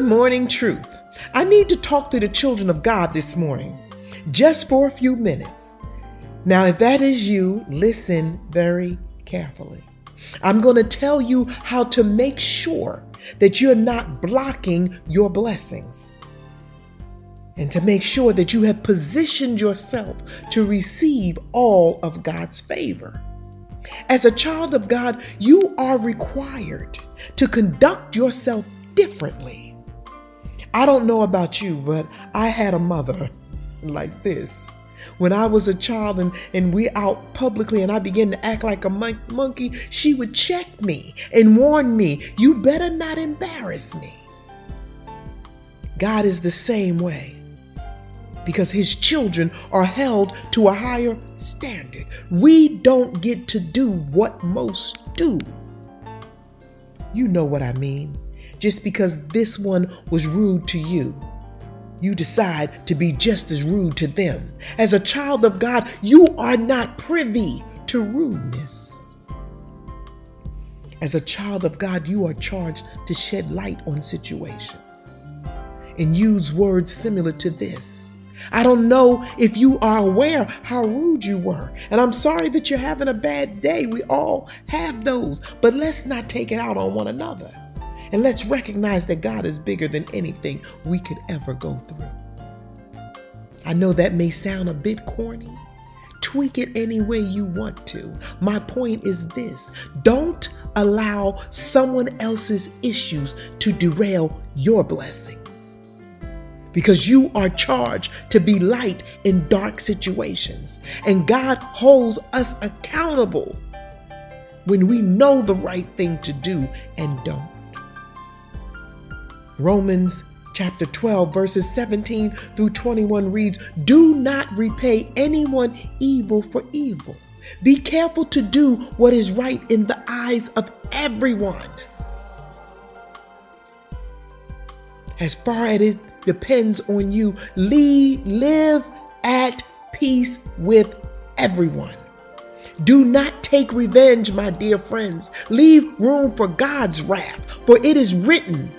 Good morning, truth. I need to talk to the children of God this morning, just for a few minutes. Now, if that is you, listen very carefully. I'm going to tell you how to make sure that you're not blocking your blessings and to make sure that you have positioned yourself to receive all of God's favor. As a child of God, you are required to conduct yourself differently. I don't know about you, but I had a mother like this. When I was a child and, and we out publicly and I began to act like a mon- monkey, she would check me and warn me, you better not embarrass me. God is the same way because his children are held to a higher standard. We don't get to do what most do. You know what I mean. Just because this one was rude to you, you decide to be just as rude to them. As a child of God, you are not privy to rudeness. As a child of God, you are charged to shed light on situations and use words similar to this. I don't know if you are aware how rude you were. And I'm sorry that you're having a bad day. We all have those. But let's not take it out on one another. And let's recognize that God is bigger than anything we could ever go through. I know that may sound a bit corny. Tweak it any way you want to. My point is this don't allow someone else's issues to derail your blessings because you are charged to be light in dark situations. And God holds us accountable when we know the right thing to do and don't. Romans chapter 12, verses 17 through 21 reads Do not repay anyone evil for evil. Be careful to do what is right in the eyes of everyone. As far as it depends on you. Lead, live at peace with everyone. Do not take revenge, my dear friends. Leave room for God's wrath, for it is written,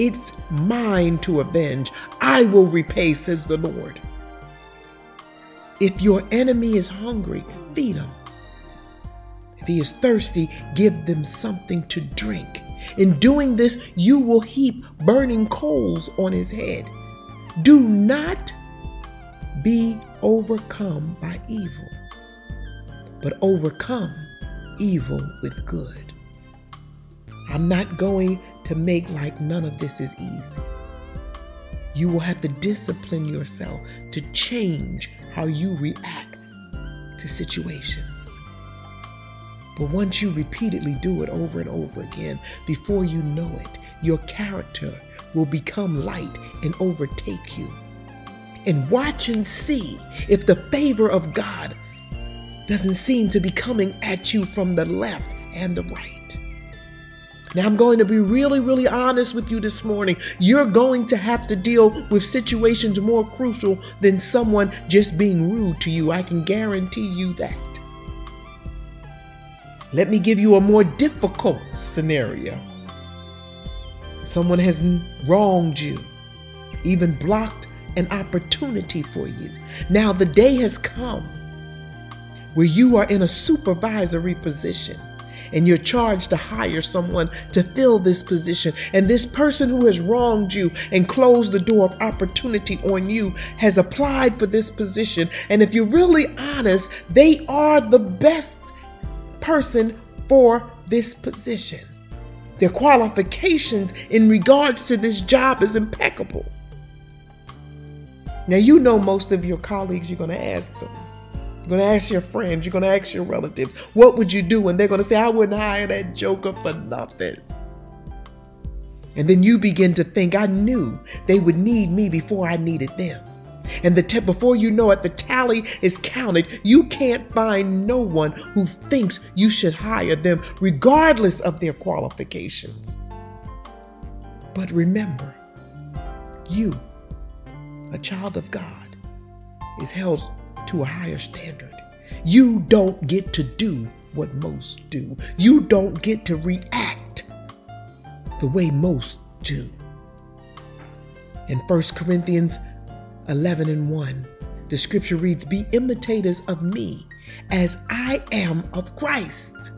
It's mine to avenge. I will repay, says the Lord. If your enemy is hungry, feed him. If he is thirsty, give them something to drink. In doing this, you will heap burning coals on his head. Do not be overcome by evil, but overcome evil with good. I'm not going to make like none of this is easy. You will have to discipline yourself to change how you react to situations. But once you repeatedly do it over and over again, before you know it, your character will become light and overtake you. And watch and see if the favor of God doesn't seem to be coming at you from the left and the right. Now, I'm going to be really, really honest with you this morning. You're going to have to deal with situations more crucial than someone just being rude to you. I can guarantee you that. Let me give you a more difficult scenario. Someone has wronged you, even blocked an opportunity for you. Now the day has come where you are in a supervisory position and you're charged to hire someone to fill this position. And this person who has wronged you and closed the door of opportunity on you has applied for this position. And if you're really honest, they are the best person for this position. Their qualifications in regards to this job is impeccable. Now, you know most of your colleagues, you're going to ask them. You're going to ask your friends, you're going to ask your relatives, what would you do? And they're going to say, I wouldn't hire that joker for nothing. And then you begin to think, I knew they would need me before I needed them. And the t- before you know it, the tally is counted. You can't find no one who thinks you should hire them, regardless of their qualifications. But remember, you, a child of God, is held to a higher standard. You don't get to do what most do. You don't get to react the way most do. In 1 Corinthians 11 and 1, the scripture reads, Be imitators of me as I am of Christ.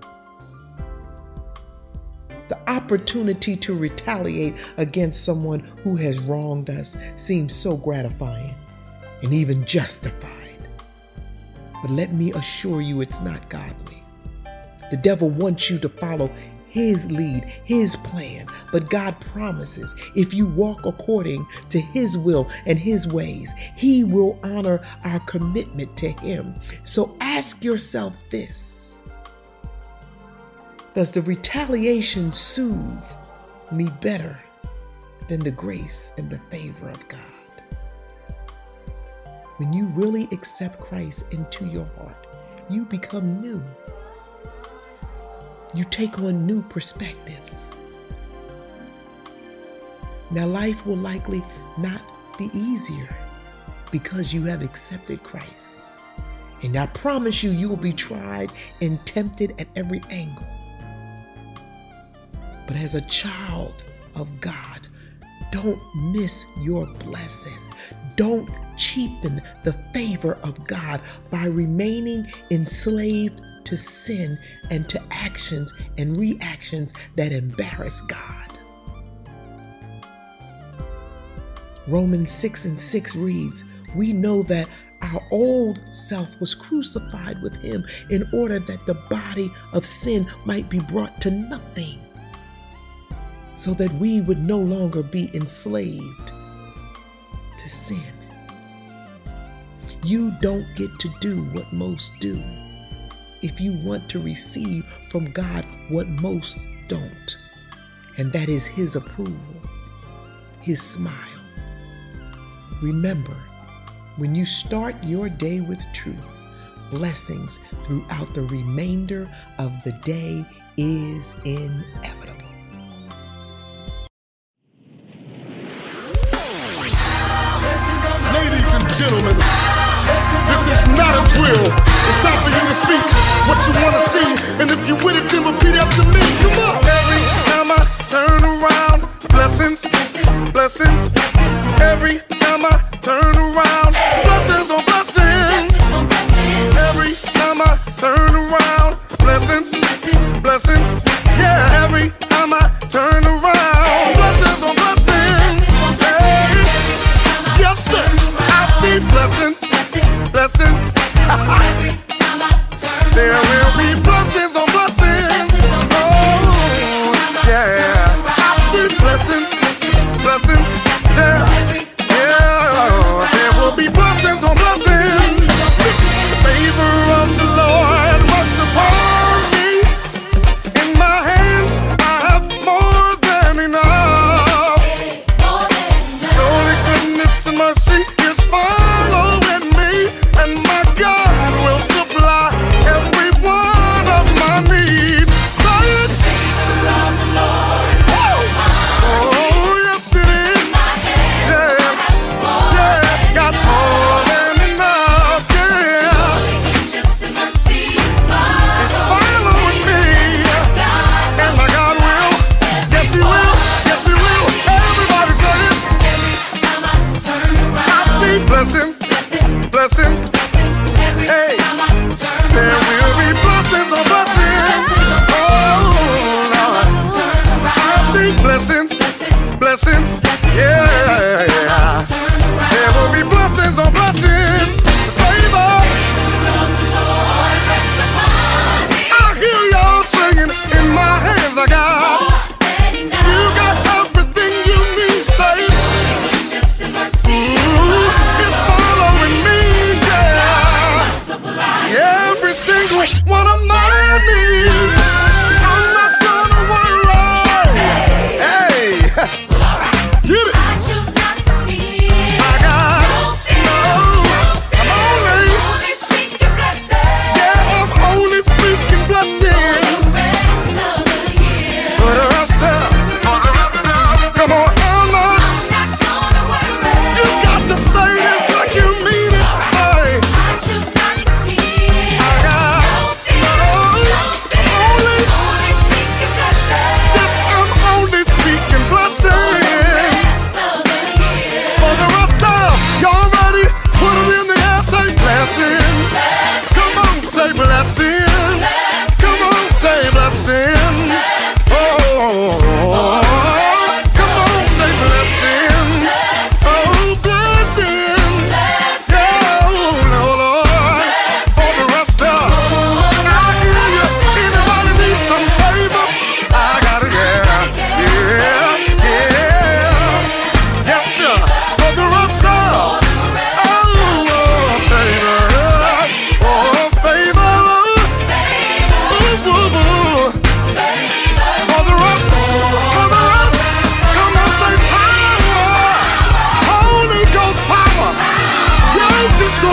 The opportunity to retaliate against someone who has wronged us seems so gratifying and even justified. But let me assure you, it's not godly. The devil wants you to follow his lead, His plan. But God promises if you walk according to His will and His ways, He will honor our commitment to Him. So ask yourself this Does the retaliation soothe me better than the grace and the favor of God? When you really accept Christ into your heart, you become new you take on new perspectives. Now, life will likely not be easier because you have accepted Christ. And I promise you, you will be tried and tempted at every angle. But as a child of God, don't miss your blessing. Don't cheapen the favor of God by remaining enslaved to sin and to actions and reactions that embarrass God. Romans 6 and 6 reads, We know that our old self was crucified with him in order that the body of sin might be brought to nothing, so that we would no longer be enslaved to sin. You don't get to do what most do if you want to receive from God what most don't, and that is His approval, His smile. Remember, when you start your day with truth, blessings throughout the remainder of the day is inevitable. Gentlemen, this is not a drill. It's time for you to speak what you wanna see. And if you with it, then repeat after me. Come on. Every time I turn around, blessings, blessings. Every time I turn around, blessings on blessings. Every time I turn around, blessings, blessings. Blessings.